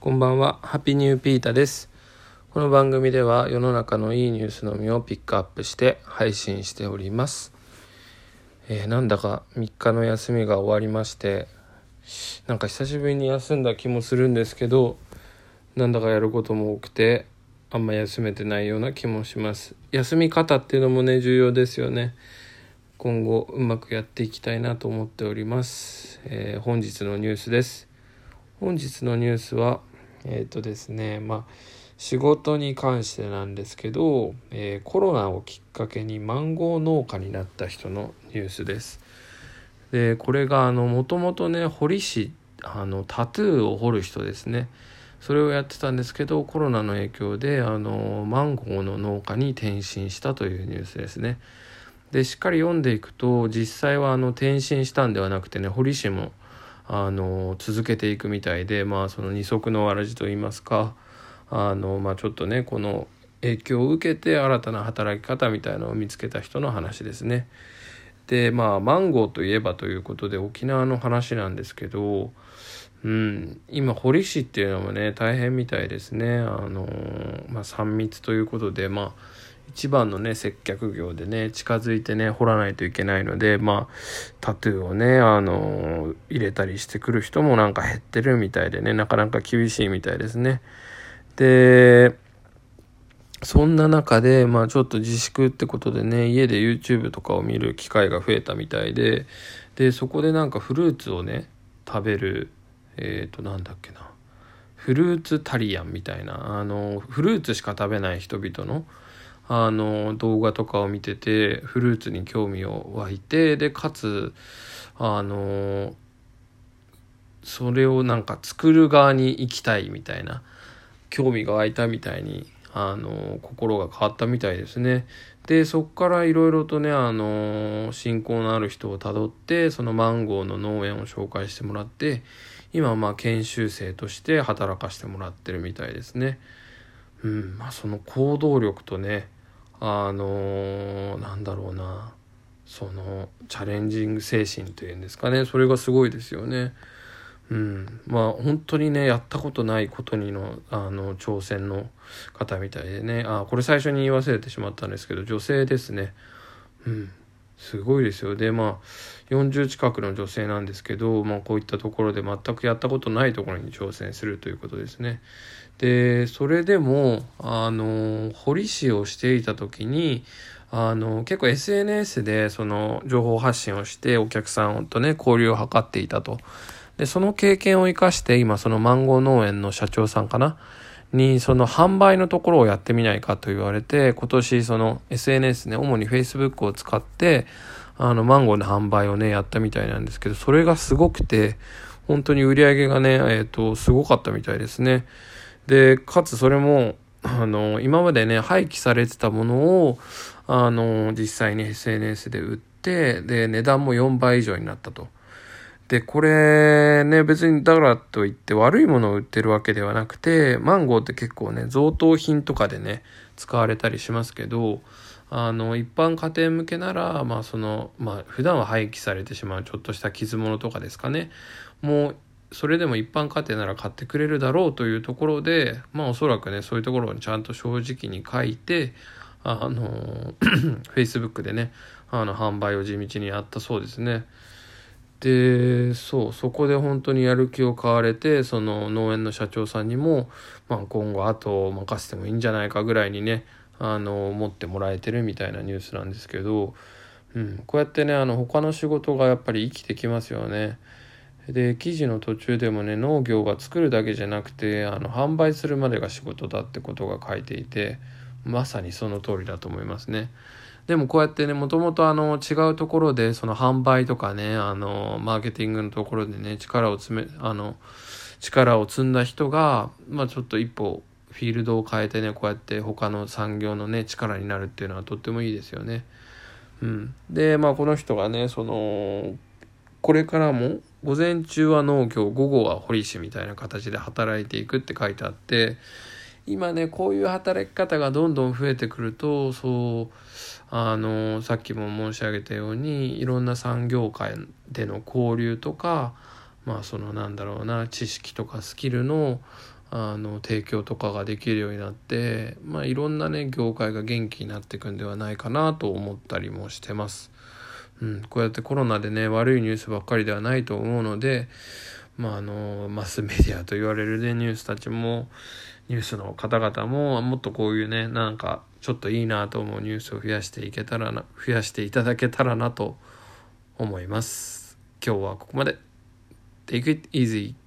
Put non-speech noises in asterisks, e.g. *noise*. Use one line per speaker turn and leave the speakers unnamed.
こんばんは、ハッピーニューピータです。この番組では世の中のいいニュースのみをピックアップして配信しております。えー、なんだか3日の休みが終わりまして、なんか久しぶりに休んだ気もするんですけど、なんだかやることも多くて、あんま休めてないような気もします。休み方っていうのもね、重要ですよね。今後うまくやっていきたいなと思っております。えー、本日のニュースです。本日のニュースは、えっ、ー、とですねまあ仕事に関してなんですけど、えー、コロナをきっかけにマンゴー農家になった人のニュースです。でこれがあのもともとね彫師あのタトゥーを彫る人ですねそれをやってたんですけどコロナの影響であのマンゴーの農家に転身したというニュースですね。でしっかり読んでいくと実際はあの転身したんではなくてね堀師もあの続けていくみたいでまあその二足のわらじといいますかあのまあちょっとねこの影響を受けて新たな働き方みたいのを見つけた人の話ですね。でまあマンゴーといえばということで沖縄の話なんですけど、うん、今堀市っていうのもね大変みたいですね。あのまあ、3密ということでまあ一番のね接客業でね近づいてね掘らないといけないのでまあタトゥーをねあの入れたりしてくる人もなんか減ってるみたいでねなかなか厳しいみたいですね。でそんな中でまあちょっと自粛ってことでね家で YouTube とかを見る機会が増えたみたいででそこでなんかフルーツをね食べるえっ、ー、となんだっけなフルーツタリアンみたいなあのフルーツしか食べない人々のあの動画とかを見ててフルーツに興味を湧いてでかつあのそれをなんか作る側に行きたいみたいな興味が湧いたみたいにあの心が変わったみたいですね。でそっからいろいろとねあの親交のある人をたどってそのマンゴーの農園を紹介してもらって今まあ研修生として働かしてもらってるみたいですね。うんまあ、その行動力とねあのー、なんだろうな。そのチャレンジング精神というんですかね。それがすごいですよね。うん、まあ本当にねやったことないことにのあの挑戦の方みたいでね。あこれ最初に言い忘れてしまったんですけど女性ですね。うん。すごいですよでまあ40近くの女性なんですけど、まあ、こういったところで全くやったことないところに挑戦するということですね。でそれでもあの堀市をしていた時にあの結構 SNS でその情報発信をしてお客さんとね交流を図っていたと。でその経験を生かして今そのマンゴー農園の社長さんかなにその販売のところをやってみないかと言われて今年その SNS ね主に Facebook を使ってあのマンゴーの販売をねやったみたいなんですけどそれがすごくて本当に売り上げがねえっ、ー、とすごかったみたいですね。で、かつそれも、あの、今までね、廃棄されてたものを、あの、実際に SNS で売って、で、値段も4倍以上になったと。で、これね、別にだからといって悪いものを売ってるわけではなくて、マンゴーって結構ね、贈答品とかでね、使われたりしますけど、あの、一般家庭向けなら、まあその、まあ普段は廃棄されてしまうちょっとした傷物とかですかね、もうそれでも一般家庭なら買ってくれるだろうというところでまあおそらくねそういうところにちゃんと正直に書いてあの *clears throat* Facebook でねあの販売を地道にやったそうですね。でそうそこで本当にやる気を買われてその農園の社長さんにも、まあ、今後後を任せてもいいんじゃないかぐらいにねあの持ってもらえてるみたいなニュースなんですけど、うん、こうやってねあの他の仕事がやっぱり生きてきますよね。で記事の途中でもね農業は作るだけじゃなくてあの販売するまでが仕事だってことが書いていてまさにその通りだと思いますね。でもこうやってねもともとあの違うところでその販売とかねあのマーケティングのところでね力を詰めあの力を積んだ人が、まあ、ちょっと一歩フィールドを変えてねこうやって他の産業のね力になるっていうのはとってもいいですよね。うん、でまあこの人がねそのこれからも午前中は農業午後は堀市みたいな形で働いていくって書いてあって今ねこういう働き方がどんどん増えてくるとそうあのさっきも申し上げたようにいろんな産業界での交流とかまあそのなんだろうな知識とかスキルのあの提供とかができるようになってまあいろんなね業界が元気になっていくんではないかなと思ったりもしてます。うん、こうやってコロナでね悪いニュースばっかりではないと思うのでまああのマスメディアと言われるねニュースたちもニュースの方々ももっとこういうねなんかちょっといいなと思うニュースを増やしていけたらな増やしていただけたらなと思います。今日はここまで。Take it easy